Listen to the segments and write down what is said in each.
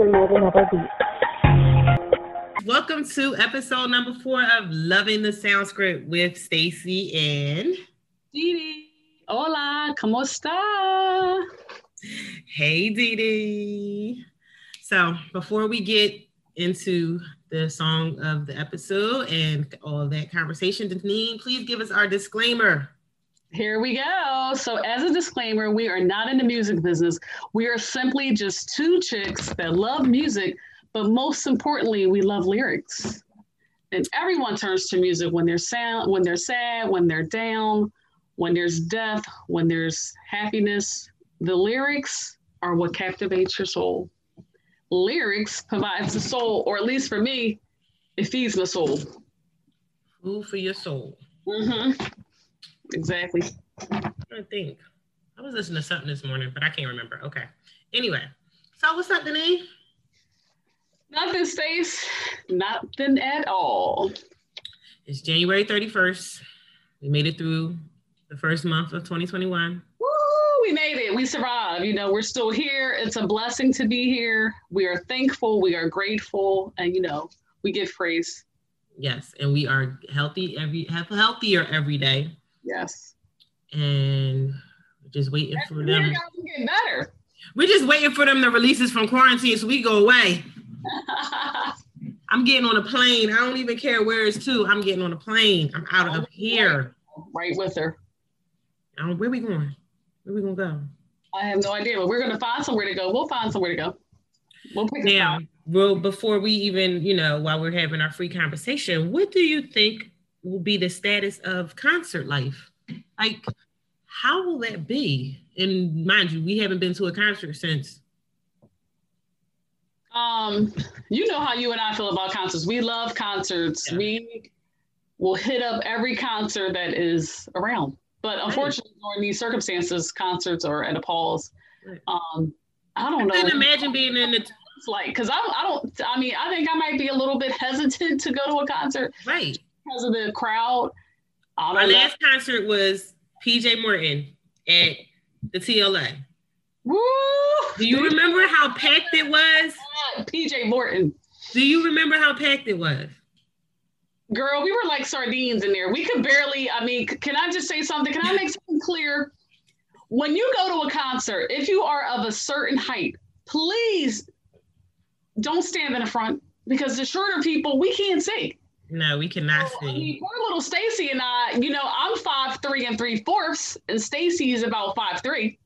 could never, be. Welcome to episode number four of Loving the Sound Script with Stacy and Didi. Hola, ¿cómo está? Hey Didi. So before we get into the song of the episode and all that conversation, Deneen, please give us our disclaimer. Here we go. So, as a disclaimer, we are not in the music business. We are simply just two chicks that love music, but most importantly, we love lyrics. And everyone turns to music when they're sad, when they're sad, when they're down, when there's death, when there's happiness. The lyrics are what captivates your soul. Lyrics provides the soul, or at least for me, it feeds my soul. Food for your soul. Mm-hmm. Exactly. I think I was listening to something this morning, but I can't remember. Okay. Anyway, so what's up, Denise? Nothing, Stace. Nothing at all. It's January 31st. We made it through the first month of 2021. Woo, we made it. We survived. You know, we're still here. It's a blessing to be here. We are thankful. We are grateful. And, you know, we give praise. Yes. And we are healthy every healthier every day. Yes. And we're just waiting for them. To get better. We're just waiting for them to release us from quarantine so we go away. I'm getting on a plane. I don't even care where it's to. I'm getting on a plane. I'm out of here. Right with her. Um, where we going? Where we gonna go? I have no idea, but we're gonna find somewhere to go. We'll find somewhere to go. We'll pick now, well, before we even, you know, while we're having our free conversation, what do you think will be the status of concert life? Like, how will that be? And mind you, we haven't been to a concert since. Um, you know how you and I feel about concerts. We love concerts. Yeah. We will hit up every concert that is around. But unfortunately, right. during these circumstances, concerts are at a pause. Right. Um, I don't know. I can imagine being in the like because I, I don't I mean I think I might be a little bit hesitant to go to a concert right because of the crowd my last concert was PJ Morton at the TLA. Woo! Do you remember how packed it was? PJ Morton. Do you remember how packed it was? Girl, we were like sardines in there. We could barely, I mean, can I just say something? Can I make something clear? When you go to a concert, if you are of a certain height, please don't stand in the front because the shorter people, we can't see. No, we cannot see. I mean, poor little Stacy and I, you know, I'm five three and three fourths, and Stacy is about five three.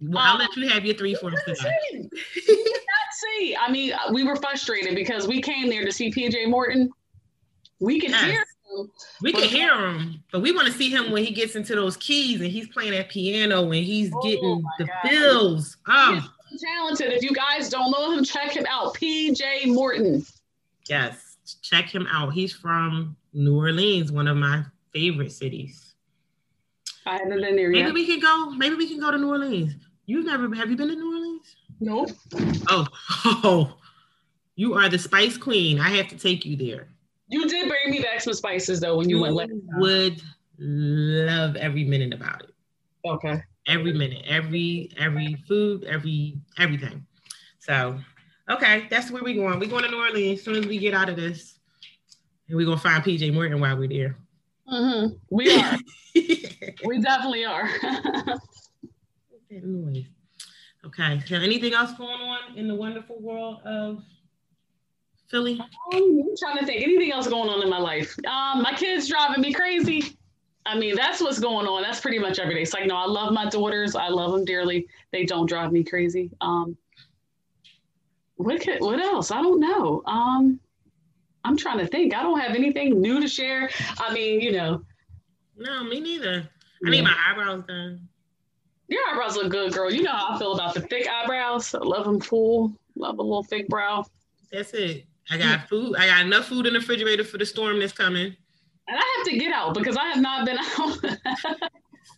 Well, I'll um, let you have your three fourths. not see. I mean, we were frustrated because we came there to see PJ Morton. We can yes. hear him. We can hear him, but we want to see him when he gets into those keys and he's playing that piano and he's oh getting the God. fills. Oh. He's talented. If you guys don't know him, check him out. PJ Morton. Yes check him out. He's from New Orleans, one of my favorite cities. I haven't been there yet. Maybe we can go. Maybe we can go to New Orleans. You've never have you been to New Orleans? No. Oh, oh, you are the spice queen. I have to take you there. You did bring me back some spices though when you, you went last Would love every minute about it. Okay. Every minute, every every food, every everything. So Okay, that's where we're going. We're going to New Orleans as soon as we get out of this. And we're gonna find PJ Morton while we're there. Mm-hmm. We are. we definitely are. okay. So anything else going on in the wonderful world of Philly? Um, I'm trying to think. Anything else going on in my life? Um, my kids driving me crazy. I mean, that's what's going on. That's pretty much every day. It's like, no, I love my daughters. I love them dearly. They don't drive me crazy. Um, what what else? I don't know. Um, I'm trying to think. I don't have anything new to share. I mean, you know. No, me neither. I need my eyebrows done. Your eyebrows look good, girl. You know how I feel about the thick eyebrows. I love them full. Love a little thick brow. That's it. I got food. I got enough food in the refrigerator for the storm that's coming. And I have to get out because I have not been out.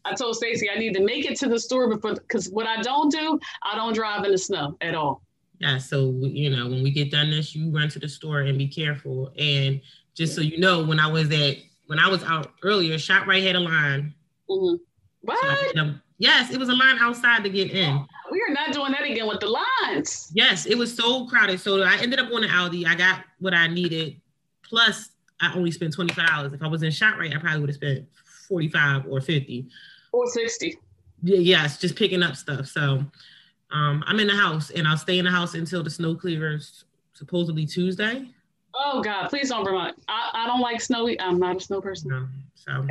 I told Stacy I need to make it to the store before because what I don't do, I don't drive in the snow at all. Yeah, so you know, when we get done this, you run to the store and be careful. And just so you know, when I was at when I was out earlier, ShopRite had a line. Mm-hmm. What? So I, picked up, Yes, it was a line outside to get in. We are not doing that again with the lines. Yes, it was so crowded. So I ended up going to Aldi. I got what I needed. Plus, I only spent twenty five dollars. If I was in ShopRite, I probably would have spent forty five or fifty. Or 60. Yeah, yes, just picking up stuff. So um, I'm in the house, and I'll stay in the house until the snow clears. Supposedly Tuesday. Oh God, please don't my. I, I don't like snowy. I'm not a snow person. No, so.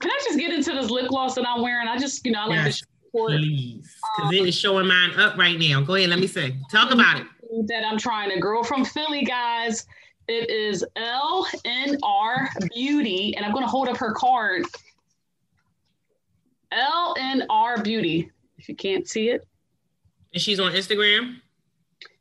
Can I just get into this lip gloss that I'm wearing? I just, you know, I like Yes, this please, because it is showing mine up right now. Go ahead, let me see. Talk about it. that I'm trying to. Girl from Philly, guys. It is LNR Beauty, and I'm going to hold up her card. LNR Beauty. If you can't see it, And she's on Instagram.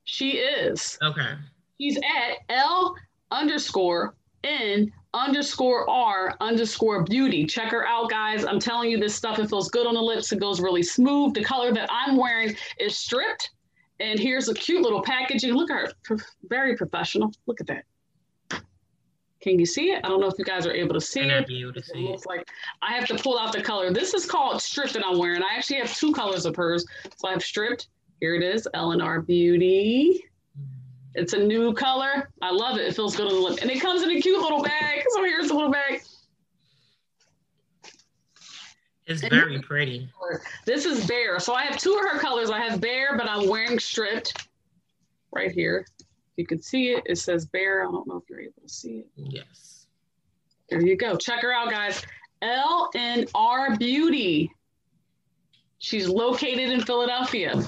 she is. Okay. She's at L underscore N underscore R underscore beauty. Check her out, guys. I'm telling you, this stuff, it feels good on the lips. It goes really smooth. The color that I'm wearing is stripped. And here's a cute little packaging. Look at her, very professional. Look at that. Can you see it? I don't know if you guys are able to see it. Able to It see it. looks like I have to pull out the color. This is called stripped that I'm wearing. I actually have two colors of hers. So I have stripped. Here it is, L&R Beauty. It's a new color. I love it. It feels good on the lip. And it comes in a cute little bag. So here's the little bag. It's very pretty. This is Bear. So I have two of her colors. I have Bear, but I'm wearing stripped right here. You can see it. It says Bear. I don't know if you're able to see it. Yes. There you go. Check her out, guys. LNR Beauty. She's located in Philadelphia.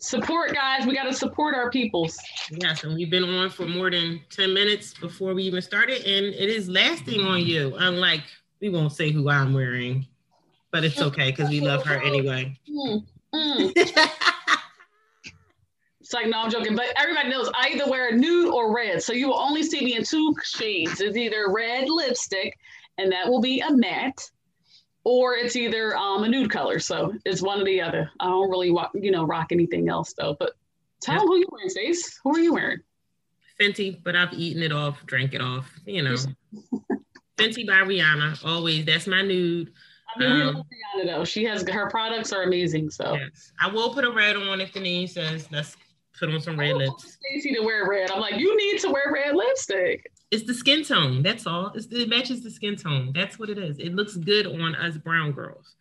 Support, guys. We got to support our peoples. Yes, and we've been on for more than 10 minutes before we even started, and it is lasting on you. Unlike, we won't say who I'm wearing, but it's okay because we love her anyway. Mm, mm. It's like, no, I'm joking. But everybody knows I either wear nude or red. So you will only see me in two shades. It's either red lipstick, and that will be a matte, or it's either um, a nude color. So it's one or the other. I don't really, wa- you know, rock anything else though. But tell them who you wearing, Stace. Who are you wearing? Fenty, but I've eaten it off, drank it off, you know. Fenty by Rihanna, always. That's my nude. I mean, we Um, love Rihanna though. She has her products are amazing. So Yes. I will put a red on if the Denise says let's put on some red lips. Stacy to wear red. I'm like, you need to wear red lipstick. It's the skin tone. That's all. It's, it matches the skin tone. That's what it is. It looks good on us brown girls.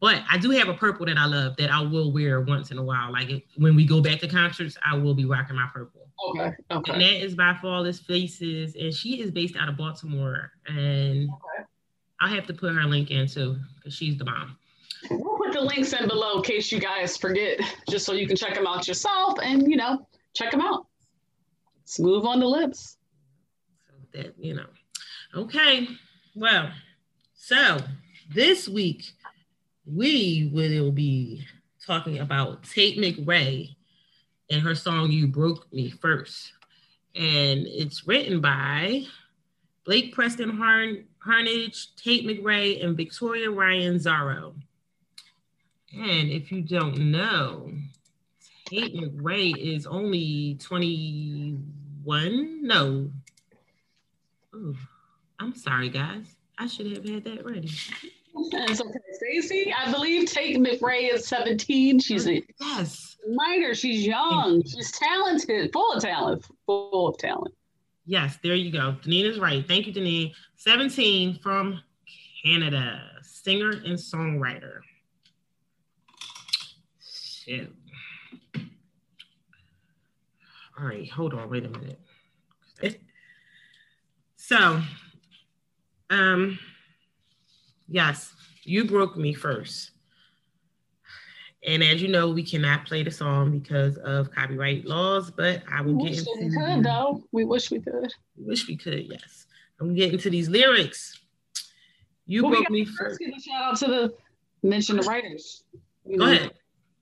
But I do have a purple that I love that I will wear once in a while. Like it, when we go back to concerts, I will be rocking my purple. Okay. Okay. And that is by Flawless Faces. And she is based out of Baltimore. And Okay. I'll have to put her link in too, because she's the mom. We'll put the links in below in case you guys forget, just so you can check them out yourself and you know, check them out. Smooth on the lips. That, you know. Okay. Well, so this week we will be talking about Tate McRae and her song You Broke Me First. And it's written by Blake Preston Harn- Harnage, Tate McRae, and Victoria Ryan Zaro. And if you don't know, Tate McRae is only 21. No. Ooh, I'm sorry, guys. I should have had that ready. It's okay. Stacy, I believe Tate McRae is 17. She's a Yes. minor. She's young. She's talented, full of talent, full of talent. Yes, there you go. Deneen is right. Thank you, Deneen. 17 from Canada, singer and songwriter. Shit. All right, hold on, wait a minute. So, um, yes, you broke me first. And as you know, we cannot play the song because of copyright laws, but I will get Wish into we could, though. We wish we could. Wish we could, yes. I'm getting to these lyrics. You Well, broke me First, first. give a shout out to the mention the writers. You Go know, ahead.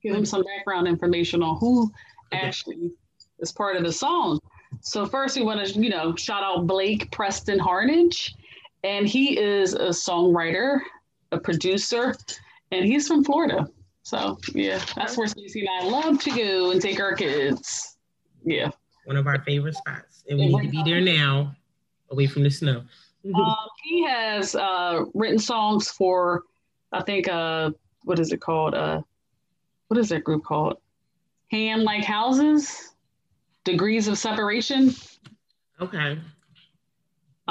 give them some background information on who Okay. actually is part of the song. So first, we want to, you know, shout out Blake Preston Harnage, and he is a songwriter, a producer, and he's from Florida. So yeah, that's where Stacey and I love to go and take our kids. Yeah. One of our favorite spots. And we need to be there now, away from the snow. Um, he has uh, written songs for, I think, uh, what is it called? Uh, what is that group called? Hand like houses, degrees of separation. Okay.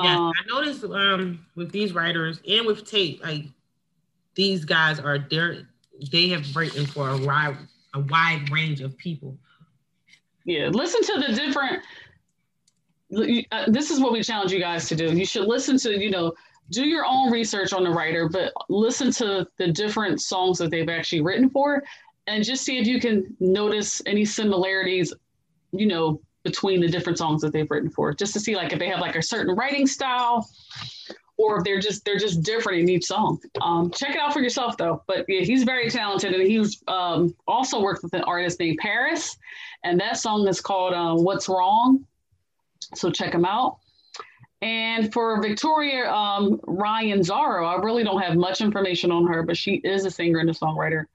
Yeah, Um, I noticed um with these writers and with Tate, like these guys are they're they have written for a wide a wide range of people. yeah, listen to the different. Uh, this is what we challenge you guys to do. You should listen to, you know, do your own research on the writer, but listen to the different songs that they've actually written for, and just see if you can notice any similarities, you know, between the different songs that they've written for, just to see like if they have like a certain writing style, or if they're just they're just different in each song. Um, check it out for yourself though. But yeah, he's very talented, and he's um, also worked with an artist named PVRIS, and that song is called um, "What's Wrong." So check him out. And for Victoria um, Ryan Zaro, I really don't have much information on her, but she is a singer and a songwriter,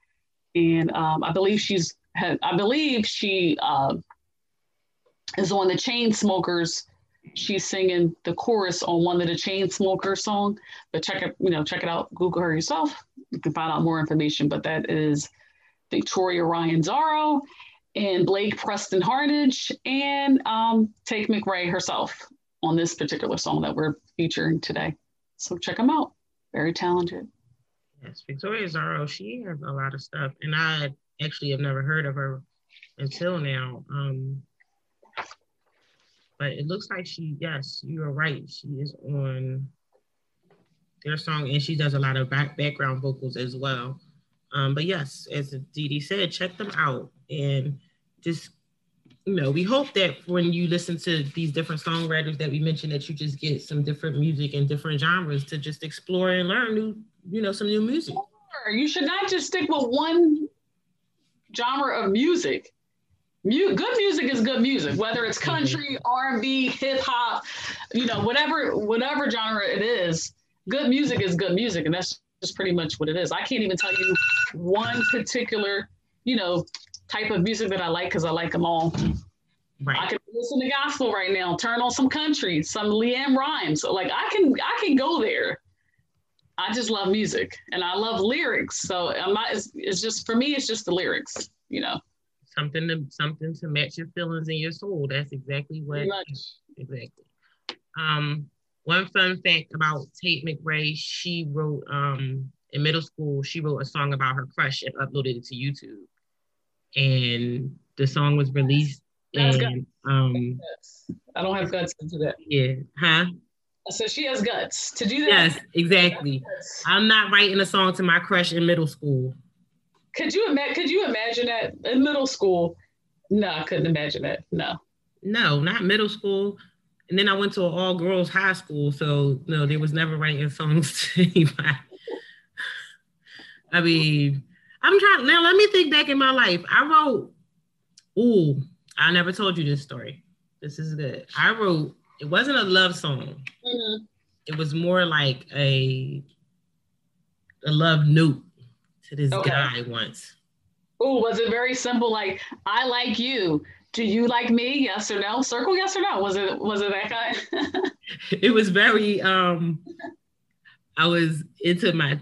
and um, I believe she's I believe she uh, is on the Chainsmokers. She's singing the chorus on one of the Chainsmokers song. But check it, you know, check it out. Google her yourself. You can find out more information. But that is Victoria Ryan Zaro and Blake Preston Harnage and um, Tate McRae herself on this particular song that we're featuring today. So check them out. Very talented. Yes, Victoria Zaro, she has a lot of stuff, and I actually have never heard of her until now. Um, but it looks like she, yes, you are right. She is on their song, and she does a lot of back, background vocals as well. Um, but yes, as Dee said, check them out and just you know, we hope that when you listen to these different songwriters that we mentioned, that you just get some different music and different genres to just explore and learn new, you know, some new music. You should not just stick with one genre of music. Mu- good music is good music, whether it's mm-hmm. country, R and B, hip hop, you know, whatever whatever genre it is. Good music is good music, and that's just pretty much what it is. I can't even tell you one particular, you know, type of music that I like because I like them all. I can listen to gospel right now, turn on some country, some LeAnn Rimes. So like I can I can go there. I just love music and I love lyrics. So I'm not it's, it's just for me it's just the lyrics, you know. Something to something to match your feelings and your soul. That's exactly what exactly. Um, one fun fact about Tate McRae, she wrote um in middle school, she wrote a song about her crush and uploaded it to YouTube. And the song was released and um I don't have guts to do that. yeah, huh? So she has guts to do that. Yes, exactly. I'm not writing a song to my crush in middle school. Could you imagine could you imagine that in middle school? No, I couldn't imagine that. No. No, not middle school. And then I went to an all girls high school, so no, there was never writing songs to anybody. I mean, I'm trying now. Let me think back in my life. I wrote. Ooh, I never told you this story. This is good. I wrote. It wasn't a love song. Mm-hmm. It was more like a a love note to this Okay. guy once. Oh, was it very simple? Like, I like you. Do you like me? Yes or no? Circle yes or no. Was it was it that guy? it was very um I was into my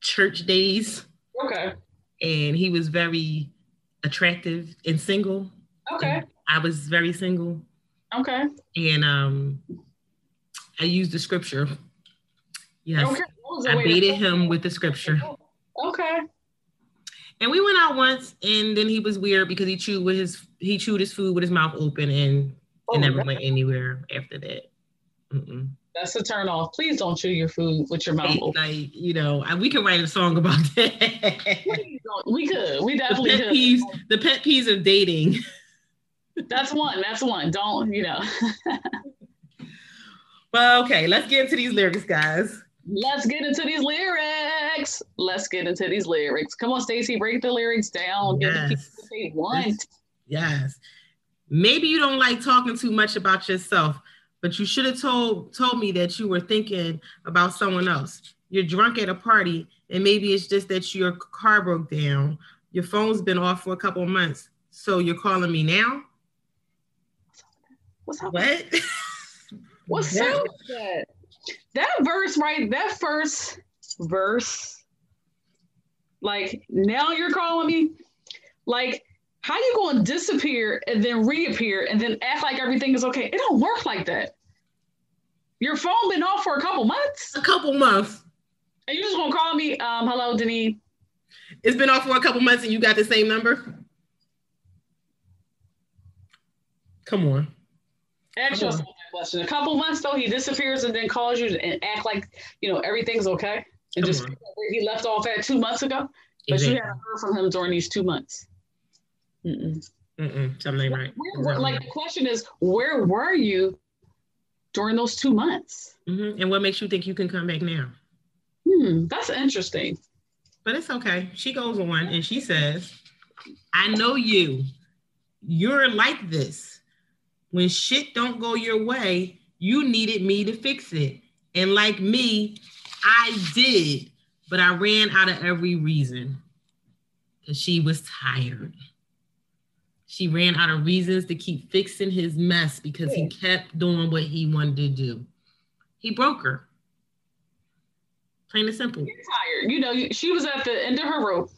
church days okay. and he was very attractive and single. Okay. I was very single Okay. and um I used the scripture. Yes. Okay. That was a I baited him with the scripture. And we went out once and then he was weird because he chewed with his he chewed his food with his mouth open and Oh, it never that- went anywhere after that. Mm-mm. That's a turn off. Please don't chew your food with your mouth open. like, you know, I- we can write a song about that. We could. We definitely the pet could. peeves, the pet peeves of dating. That's one. That's one. Don't, you know. Well, okay, let's get into these lyrics, guys. Let's get into these lyrics. Let's get into these lyrics. Come on, Stacy, break the lyrics down. Give the people Yes. what they want. Yes. Maybe you don't like talking too much about yourself, but you should have told told me that you were thinking about someone else. You're drunk at a party, and maybe it's just that your car broke down. Your phone's been off for a couple of months, so you're calling me now. What's up? What? What's up with that? Verse, right? That first verse. Like now you're calling me. Like how you going to disappear and then reappear and then act like everything is okay? It don't work like that. Your phone been off for a couple months. A couple months. And you just gonna call me, um, hello, Denise. It's been off for a couple months and you got the same number? Come on. Ask yourself question. A couple months though, he disappears and then calls you and act like you know everything's okay. And Come just on. he left off at two months ago. But Exactly. you haven't heard from him during these two months. Mm-mm. Mm-mm, something ain't right. Where, where- like the question is, where were you during those two months? Mhm. And what makes you think you can come back now? Hmm, that's interesting. But it's okay. She goes on and she says, I know you. You're like this. When shit don't go your way, you needed me to fix it. And like me, I did, but I ran out of every reason because she was tired. She ran out of reasons to keep fixing his mess because he kept doing what he wanted to do. He broke her. Plain and simple. You're tired. You know, she was at the end of her rope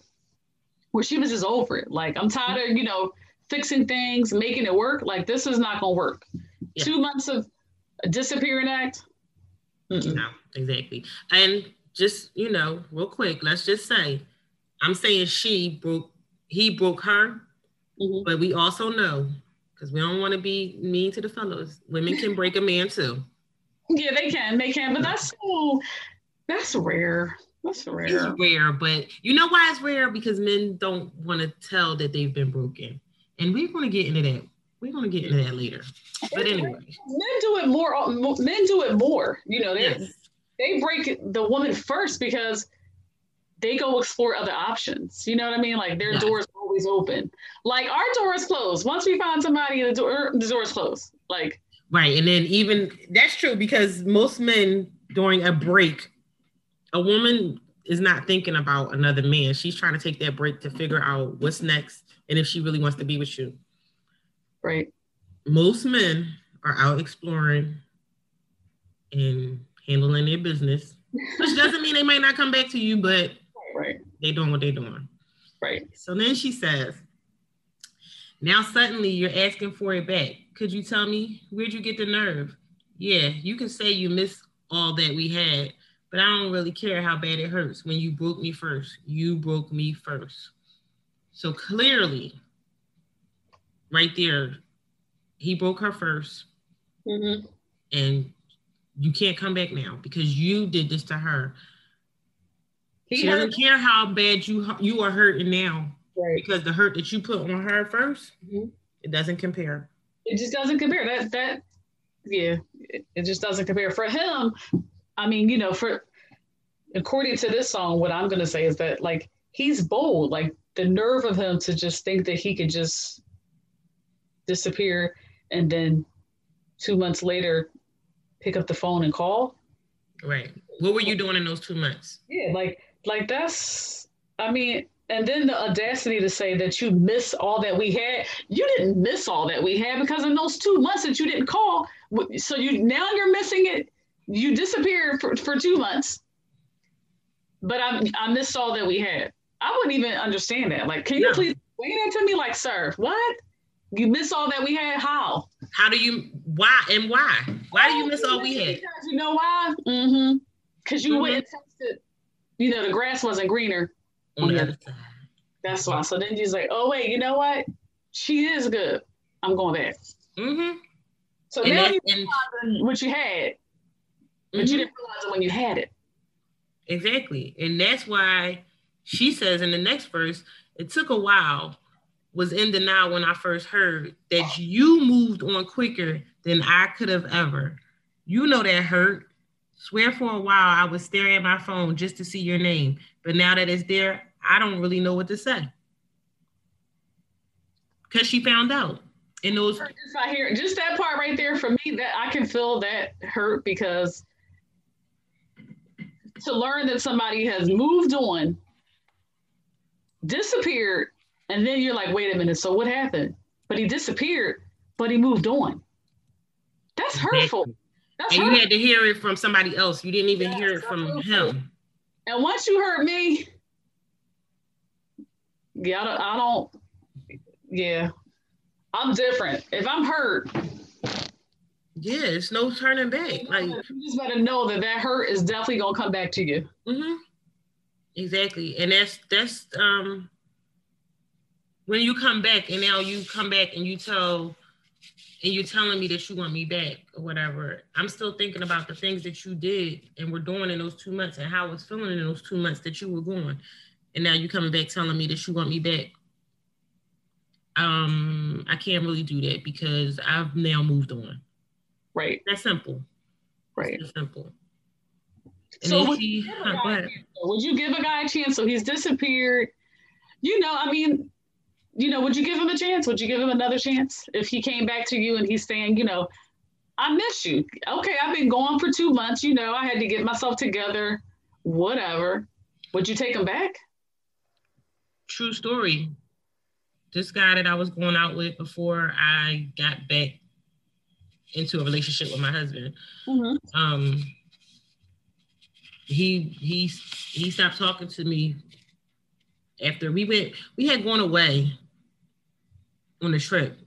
where she was just over it. Like, I'm tired of, you know, fixing things, making it work. Like, this is not going to work. Yeah. Two months of disappearing act. Mm-mm. No, exactly. And just, you know, real quick, let's just say, I'm saying she broke, he broke her, Mhm. but we also know, because we don't want to be mean to the fellows, women can break a man too. Yeah, they can. They can. But that's so, that's rare. That's It's rare. rare, but you know why it's rare? Because men don't want to tell that they've been broken. And we're going to get into that. We're going to get into that later. But anyway, Men do it more. Uh, men do it more. You know, they yes. they break the woman first because they go explore other options. You know what I mean? Like their Yeah. doors always open. Like our door is closed. Once we find somebody, the door the door is closed. Like Right. And then even that's true because most men during a break, a woman is not thinking about another man. She's trying to take that break to figure out what's next and if she really wants to be with you. right. Most men are out exploring and handling their business, which doesn't mean they might not come back to you, but Right. they doing what they're doing. Right. So then she says, Now suddenly you're asking for it back. Could you tell me where'd you get the nerve? Yeah, you can say you miss all that we had, but I don't really care how bad it hurts when you broke me first. You broke me first. So clearly, right there, he broke her first, Mhm. and you can't come back now because you did this to her. He she doesn't care how bad you you are hurting now Right. because the hurt that you put on her 1st Mhm. it doesn't compare. It just doesn't compare. That that yeah, it, it just doesn't compare. For him, I mean, you know, for according to this song, what I'm gonna say is that like he's bold. Like the nerve of him to just think that he could just disappear and then two months later pick up the phone and call. Right. What were you doing in those two months? Yeah, like like that's I mean, and then the audacity to say that you miss all that we had. You didn't miss all that we had because in those two months that you didn't call, so you now you're missing it. You disappeared for, for two months, but I I missed all that we had. I wouldn't even understand that. Like, can you please explain that to me? Like, sir, what? You miss all that we had? How? How do you why and why? Why do you miss all we had? Because you know why? Mm-hmm. Because you Mhm. went and tested. You know, the grass wasn't greener. On the other side. That's why. So then you're like, oh wait, you know what? She is good. I'm going back. Mm-hmm. So And, now you realize what you had, but you didn't realize it when you had it. Exactly. And that's why she says in the next verse, it took a while, was in denial when I first heard that you moved on quicker than I could have ever. You know that hurt. Swear for a while I was staring at my phone just to see your name. But now that it's there, I don't really know what to say. Because she found out. And those Just right here, just that part right there for me, that I can feel that hurt because to learn that somebody has moved on, disappeared, and then you're like, wait a minute, so what happened? But he disappeared, but he moved on. That's hurtful. That's and you hurtful. had to hear it from somebody else. You didn't even Yes, hear it from hurtful. him. And once you hurt me, Yeah, I don't, I don't. Yeah, I'm different. If I'm hurt, Yeah, it's no turning back. Like you just better know that that hurt is definitely gonna come back to you. hmm Exactly. And that's that's um when you come back and now you come back and you tell and you're telling me that you want me back or whatever, I'm still thinking about the things that you did and were doing in those two months and how I was feeling in those two months that you were gone. And now you're coming back telling me that you want me back. Um, I can't really do that because I've now moved on. Right, That's simple. right. It's simple. And So would she, you, give a huh, go guy a chance, would you give a guy a chance? So he's disappeared. You know, I mean, you know, would you give him a chance? Would you give him another chance if he came back to you and he's saying, you know, I miss you. Okay, I've been gone for two months. You know, I had to get myself together. Whatever. Would you take him back? true story. This guy that I was going out with before I got back into a relationship with my husband, Mm-hmm. um, he he he stopped talking to me after we went. We had gone away on a trip,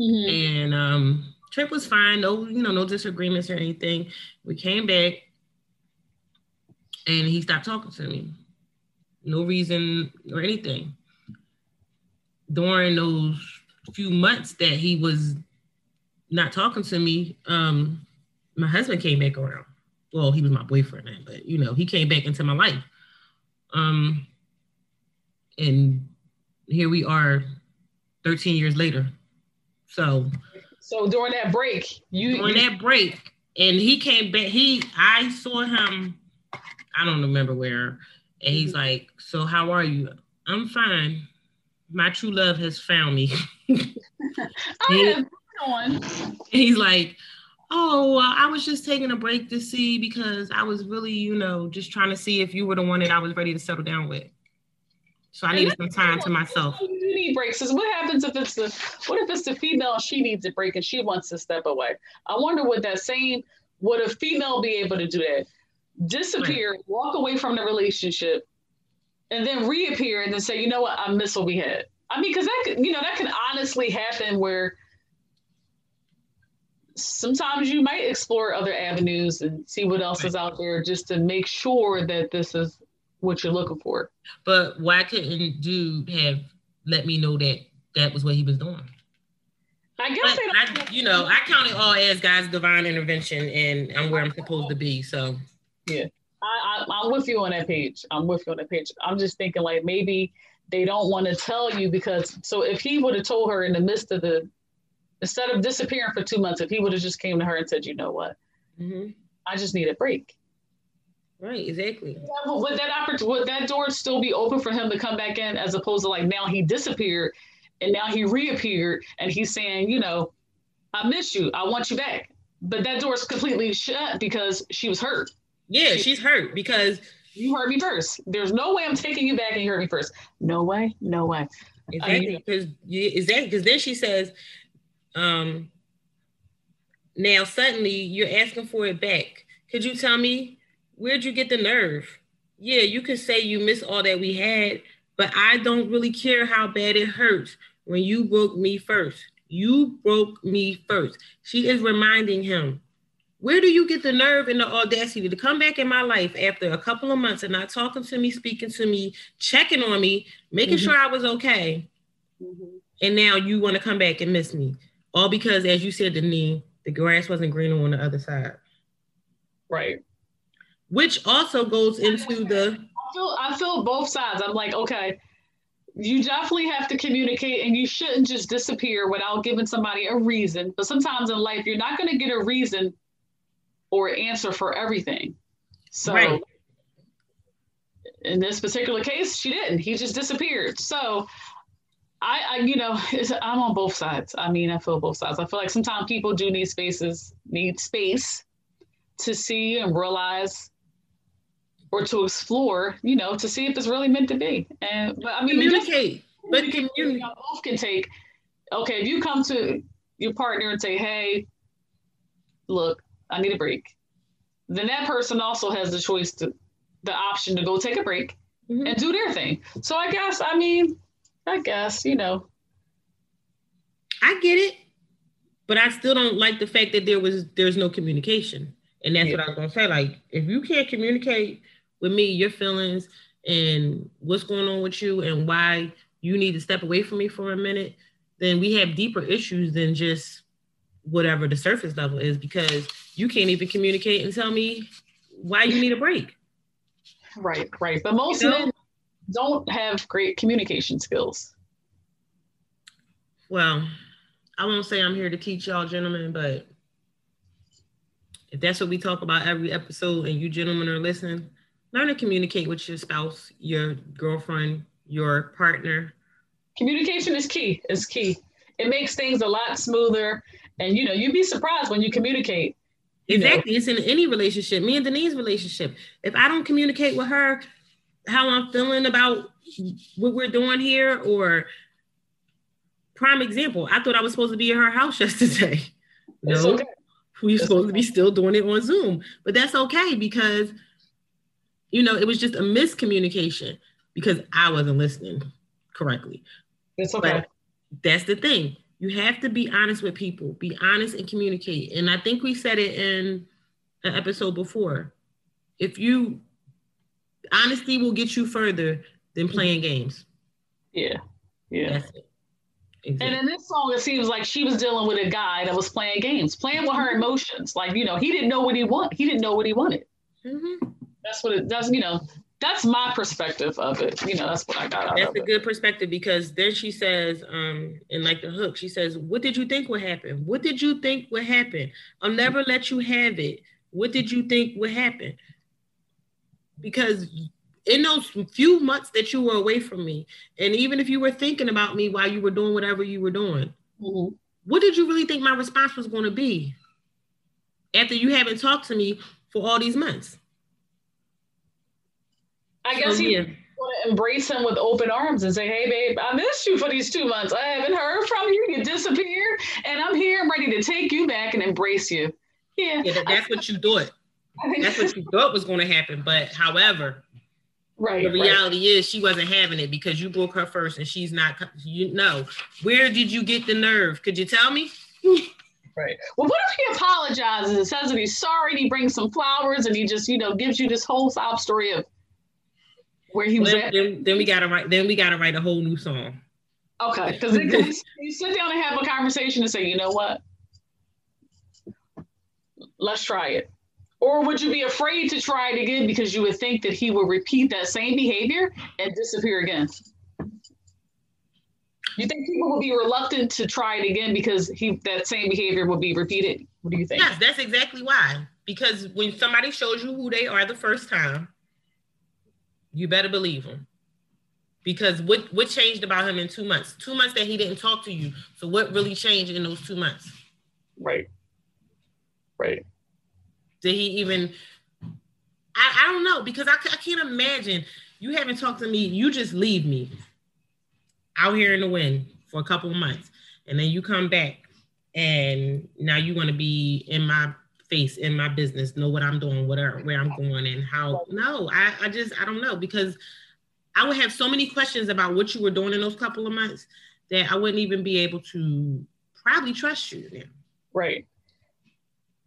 Mm-hmm. and um, trip was fine. No, you know, no disagreements or anything. We came back, and he stopped talking to me. No reason or anything. During those few months that he was not talking to me, um, my husband came back around. Well, he was my boyfriend then, but you know, he came back into my life. Um, and here we are 13 years later. So So during that break, you, during that break, and he came back. He, I saw him. I don't remember where, and he's like, "So how are you?" I'm fine. My true love has found me. I have on. He's like, "Oh, I was just taking a break to see because I was really, you know, just trying to see if you were the one that I was ready to settle down with. So I needed some time to myself." You do need breaks. what happens if it's the what if it's the female she needs a break and she wants to step away? I wonder would that same would a female be able to do that? Disappear, walk away from the relationship, and then reappear and then say, you know what, I miss what we had. I mean, because that could, you know, that can honestly happen where sometimes you might explore other avenues and see what else is out there just to make sure that this is what you're looking for. But why couldn't dude have let me know that that was what he was doing? I guess But. I, you know, I count it all as God's divine intervention, and I'm where I'm supposed to be. So I, I, I'm with you on that page. I'm with you on that page. I'm just thinking like maybe they don't want to tell you because so if he would have told her in the midst of the instead of disappearing for two months, if he would have just came to her and said, you know what, Mhm. I just need a break. right, exactly. Would that oppor- would that door still be open for him to come back in as opposed to like now he disappeared and now he reappeared and he's saying, you know, I miss you. I want you back. But that door is completely shut because she was hurt. Yeah, she's hurt because You hurt me first. There's no way I'm taking you back and you heard me first. No way, no way. exactly because exactly because then she says, um, now suddenly you're asking for it back. Could you tell me where'd you get the nerve? Yeah, you could say you miss all that we had, but I don't really care how bad it hurts when you broke me first. You broke me first. She is reminding him, where do you get the nerve and the audacity to come back in my life after a couple of months and not talking to me, speaking to me, checking on me, making Mhm. sure I was okay? And now you want to come back and miss me. All because, as you said to me, the grass wasn't greener on the other side. Right. Which also goes into the I feel I feel both sides. I'm like, okay, you definitely have to communicate and you shouldn't just disappear without giving somebody a reason. But sometimes in life, you're not going to get a reason or answer for everything. So Right. in this particular case, she didn't. He just disappeared. So I, I you know, it's, I'm on both sides. I mean, I feel both sides. I feel like sometimes people do need spaces, need space to see and realize or to explore, you know, to see if it's really meant to be. And but I mean, just- communicate. But can- you know, both can take. Okay, if you come to your partner and say, "Hey, look, I need a break," then that person also has the choice to, the option to go take a break Mhm. and do their thing. So I guess I mean, I guess, you know. I get it, but I still don't like the fact that there was there's no communication. And that's Yeah. what I was gonna say. Like, if you can't communicate with me your feelings and what's going on with you and why you need to step away from me for a minute, then we have deeper issues than just whatever the surface level is because you can't even communicate and tell me why you need a break. Right, right. But most You know? men don't have great communication skills. Well, I won't say I'm here to teach y'all gentlemen, but if that's what we talk about every episode and you gentlemen are listening, learn to communicate with your spouse, your girlfriend, your partner. Communication is key. Is key. It makes things a lot smoother, and you know you'd be surprised when you communicate. You know. Exactly. It's in any relationship. Me and Denise's relationship. If I don't communicate with her how I'm feeling about what we're doing here, or prime example, I thought I was supposed to be in her house yesterday. No, okay. we're It's supposed to be still doing it on Zoom, but that's okay because you know it was just a miscommunication because I wasn't listening correctly. It's okay. But that's the thing. You have to be honest with people. Be honest and communicate. And I think we said it in an episode before. If you honesty will get you further than playing games. Yeah, yeah. It. And in this song, it seems like she was dealing with a guy that was playing games, playing with her emotions. Like you know, he didn't know what he want. He didn't know what he wanted. Mhm. That's what it does. You know, that's my perspective of it. You know, that's what I got out That's a it. good perspective because then she says, um, in like the hook, she says, What did you think would happen? What did you think would happen? I'll never let you have it. What did you think would happen? Because in those few months that you were away from me, and even if you were thinking about me while you were doing whatever you were doing, Mhm. what did you really think my response was going to be after you haven't talked to me for all these months? I guess So, he yeah. want to embrace him with open arms and say, "Hey, babe, I missed you for these two months. I haven't heard from you. You disappeared, and I'm here. I'm ready to take you back and embrace you." Yeah, Yeah, that's what you do I think That's what you thought was going to happen. But however, right. the right. reality is she wasn't having it because you broke her first and she's not you know where did you get the nerve could you tell me Right. Well, what if he apologizes and says that he's sorry and he brings some flowers and he just, you know, gives you this whole sob story of where he was then, at? then, then we gotta write then we gotta write a whole new song Okay. Because you sit down and have a conversation and say, you know what? Let's try it. Or would you be afraid to try it again because you would think that he would repeat that same behavior and disappear again? You think people will be reluctant to try it again because he that same behavior will be repeated? What do you think? yes that's exactly why because when somebody shows you who they are the first time you better believe them because what what changed about him in two months two months that he didn't talk to you so what really changed in those two months Right. Right. Did he even? I, I don't know because I, I can't imagine you haven't talked to me. You just leave me out here in the wind for a couple of months, and then you come back, and now you want to be in my face, in my business, know what I'm doing, whatever, where I'm going, and how. No, I, I just I don't know because I would have so many questions about what you were doing in those couple of months that I wouldn't even be able to probably trust you now. Right.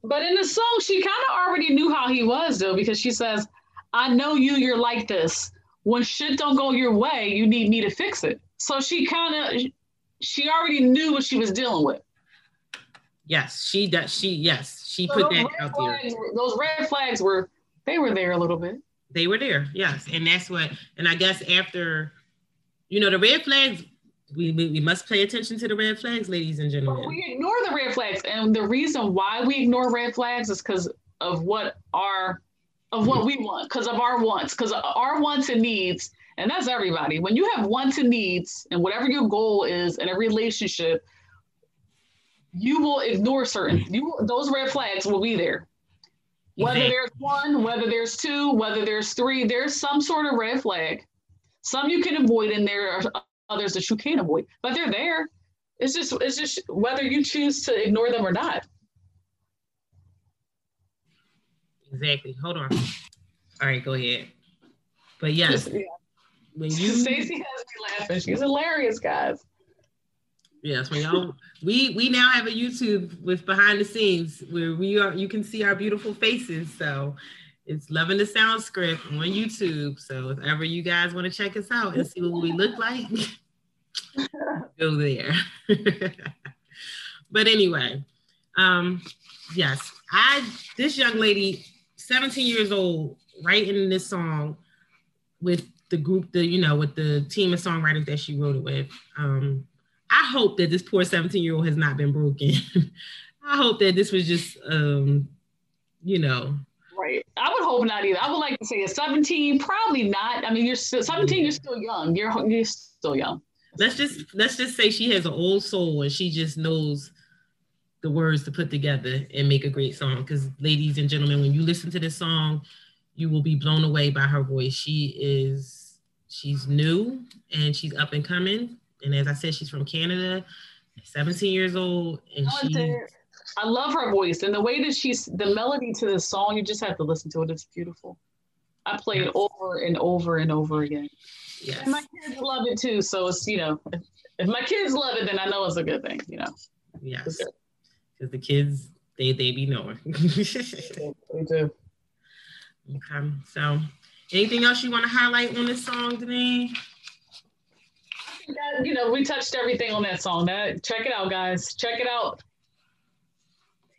But in the song, she kind of already knew how he was, though, because she says, I know you, you're like this. When shit don't go your way, you need me to fix it. So she kind of, she already knew what she was dealing with. Yes, she does. She yes, she So put that out there. flags were- Those red flags were, they were there a little bit. They were there, yes, and that's what. And I guess after, you know, the red flags, we we, we must pay attention to the red flags, ladies and But gentlemen. we ignore the red flags. And the reason why we ignore red flags is because of what our, of what we want, because of our wants, because our wants and needs, and that's everybody. When you have wants and needs, and whatever your goal is in a relationship, you will ignore certain you those red flags will be there. Whether there's one, whether there's two, whether there's three, there's some sort of red flag. Some you can avoid, and there are Oh, others that you can't avoid, but they're there. It's just it's just whether you choose to ignore them or not. Exactly. Hold on. All right, go ahead. But yes, when you Stacey has me laughing. She's hilarious, guys. Yes, we all we we now have a YouTube with behind the scenes where we are you can see our beautiful faces. So it's loving the sound script on YouTube. So if ever you guys want to check us out and see what we look like, go there. but anyway, um, yes, I this young lady, 17 years old, writing this song with the group, the you know, with the team of songwriters that she wrote it with. Um, I hope that this poor 17 year old has not been broken. I hope that this was just, um, you know. Right. I would hope not either. I would like to say a 17, probably not. I mean, you're still, 17, you're still young. You're, you're still young. Let's just let's just say she has an old soul and she just knows the words to put together and make a great song. Because ladies and gentlemen, when you listen to this song, you will be blown away by her voice. She is she's new and she's up and coming and as I said, she's from Canada, 17 years old, and she. I love her voice and the way that she's the melody to the song. You just have to listen to it. It's beautiful. I play it over and over and over again. Yes. And my kids love it too. So it's you know, if, if my kids love it, then I know it's a good thing. You know. Yes. Because the kids, they they be knowing. they do. Okay. So, anything else you want to highlight on this song, Denise? you know, we touched everything on that song. That check it out, guys. Check it out.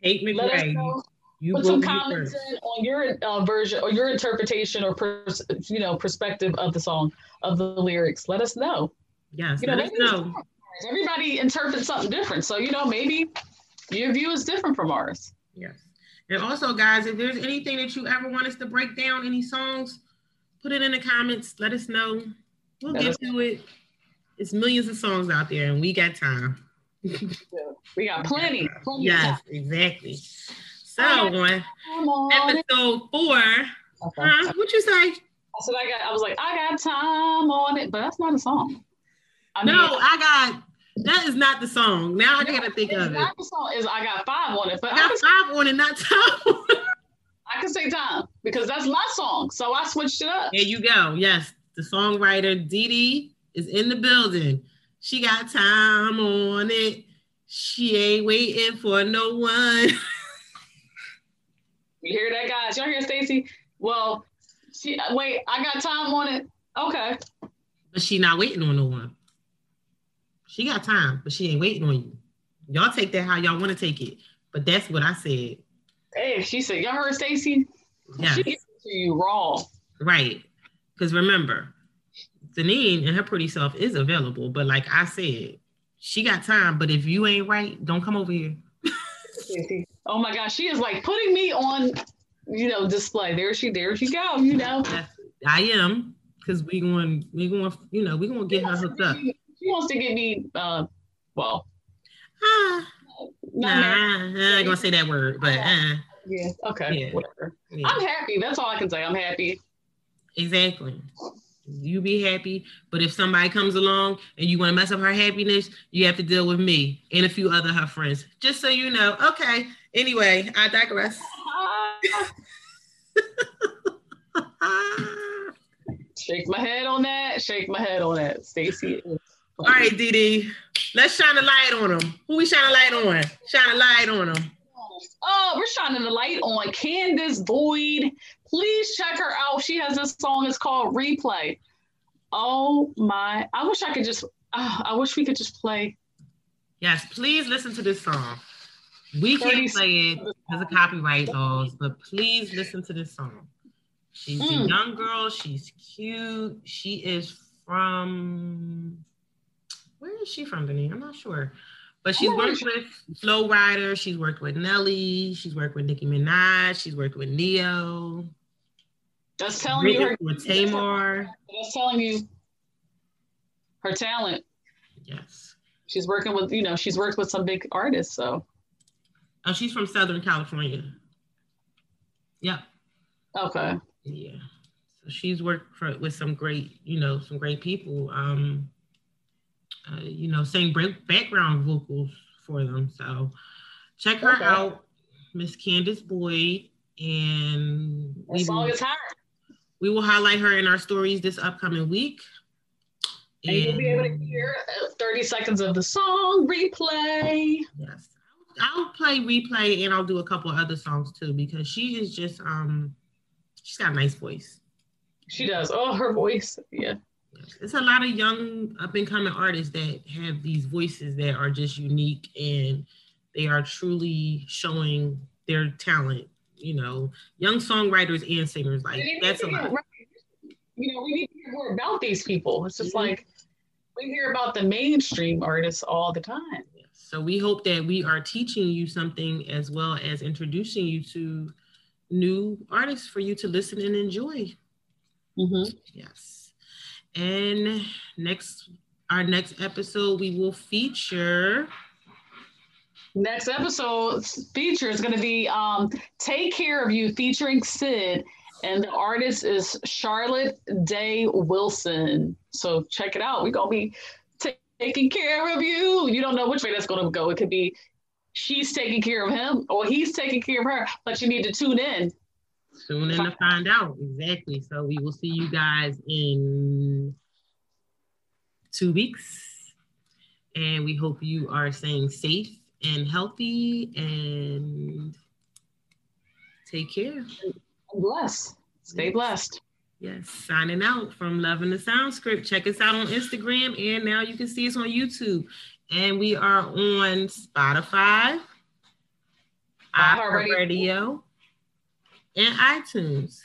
Tate McRae. Let us know. You Put some comments in on your uh, version or your interpretation or pers- you know perspective of the song of the lyrics. Let us know. Yes, you know, let us know. Everybody interprets something different, so you know maybe your view is different from ours. Yes, and also, guys, if there's anything that you ever want us to break down, any songs, put it in the comments. Let us know. We'll let get to it it's millions of songs out there, and we got time. we got plenty. plenty yes, exactly. So on episode four, okay. huh, what you say? I said I got. I was like, I got time on it, but that's not a song. I mean, no, I got. That is not the song. Now I gotta think of it. The song is I got five on it, but I got I five on it, not time. I can say time because that's my song, so I switched it up. There you go. Yes, the songwriter Dee Dee is in the building. She got time on it. She ain't waiting for no one. you hear that, guys? Y'all hear Stacy? Well, she wait. I got time on it. Okay. But she not waiting on no one. She got time, but she ain't waiting on you. Y'all take that how y'all want to take it. But that's what I said. Hey, she said, y'all heard Stacy? Yeah. She gets to you raw. Right. Because remember, Deneen and her pretty self is available, but like I said, she got time. But if you ain't right, don't come over here. oh my gosh, she is like putting me on, you know, display. There she, there she go. You know, I am because we going, we going, you know, we gonna get her hooked up. She wants to get me, uh, well, ah, nah, I ain't gonna say that word, but uh, yeah, okay, yeah. whatever. Yeah. I'm happy. That's all I can say. I'm happy. Exactly you be happy. But if somebody comes along and you want to mess up her happiness, you have to deal with me and a few other her friends. Just so you know. Okay. Anyway, I digress. Shake my head on that. Shake my head on that. Stacy. All right, Dee. Let's shine a light on them. Who we shine a light on? Shine a light on them. Oh, uh, we're shining the light on Candace Boyd. Please check her out. She has this song. It's called Replay. Oh my! I wish I could just. Oh, I wish we could just play. Yes, please listen to this song. We can't play it because of copyright laws, but please listen to this song. She's mm. a young girl. She's cute. She is from. Where is she from, Denise? I'm not sure. But she's worked with Flo Rida. She's worked with Nelly. She's worked with Nicki Minaj. She's worked with Ne-Yo. That's telling you her with Tamar. That's telling you her talent. Yes. She's working with, you know, she's worked with some big artists. So. Oh, she's from Southern California. Yep. Okay. Yeah. So she's worked for, with some great, you know, some great people. Um, uh, you know, sing background vocals for them. So check her okay. out, Miss Candace Boyd, and we will, we will highlight her in our stories this upcoming week. And, and you'll be able to hear uh, 30 seconds of the song replay. Yes. I'll play replay and I'll do a couple other songs too because she is just um she's got a nice voice. She does. Oh, her voice. Yeah. It's a lot of young up and coming artists that have these voices that are just unique and they are truly showing their talent. You know, young songwriters and singers like that's a lot. You know, we need to hear more about these people. It's just mm-hmm. like we hear about the mainstream artists all the time. So we hope that we are teaching you something as well as introducing you to new artists for you to listen and enjoy. Mm-hmm. Yes. And next, our next episode, we will feature. Next episode feature is going to be um, "Take Care of You" featuring Syd. and the artist is Charlotte Day Wilson. So check it out. We're gonna be t- taking care of you. You don't know which way that's gonna go. It could be she's taking care of him or he's taking care of her, but you need to tune in Tune in to find out exactly. So we will see you guys in two weeks. And we hope you are staying safe and healthy and take care. Bless. Stay blessed. Yes, signing out from Loving the Sound Script. Check us out on Instagram, and now you can see us on YouTube. And we are on Spotify, iHeartRadio, Radio, and iTunes.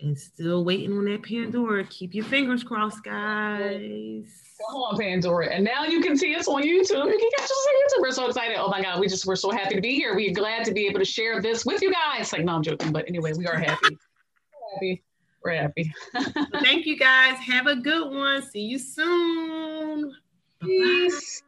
And still waiting on that Pandora. Keep your fingers crossed, guys. Come on, Pandora. And now you can see us on YouTube. You can catch us on YouTube. We're so excited. Oh my God, we just we're so happy to be here. We're glad to be able to share this with you guys. Like, no, I'm joking, but anyway, we are happy. happy for. Thank you guys. Have a good one. See you soon. Peace. Bye-bye.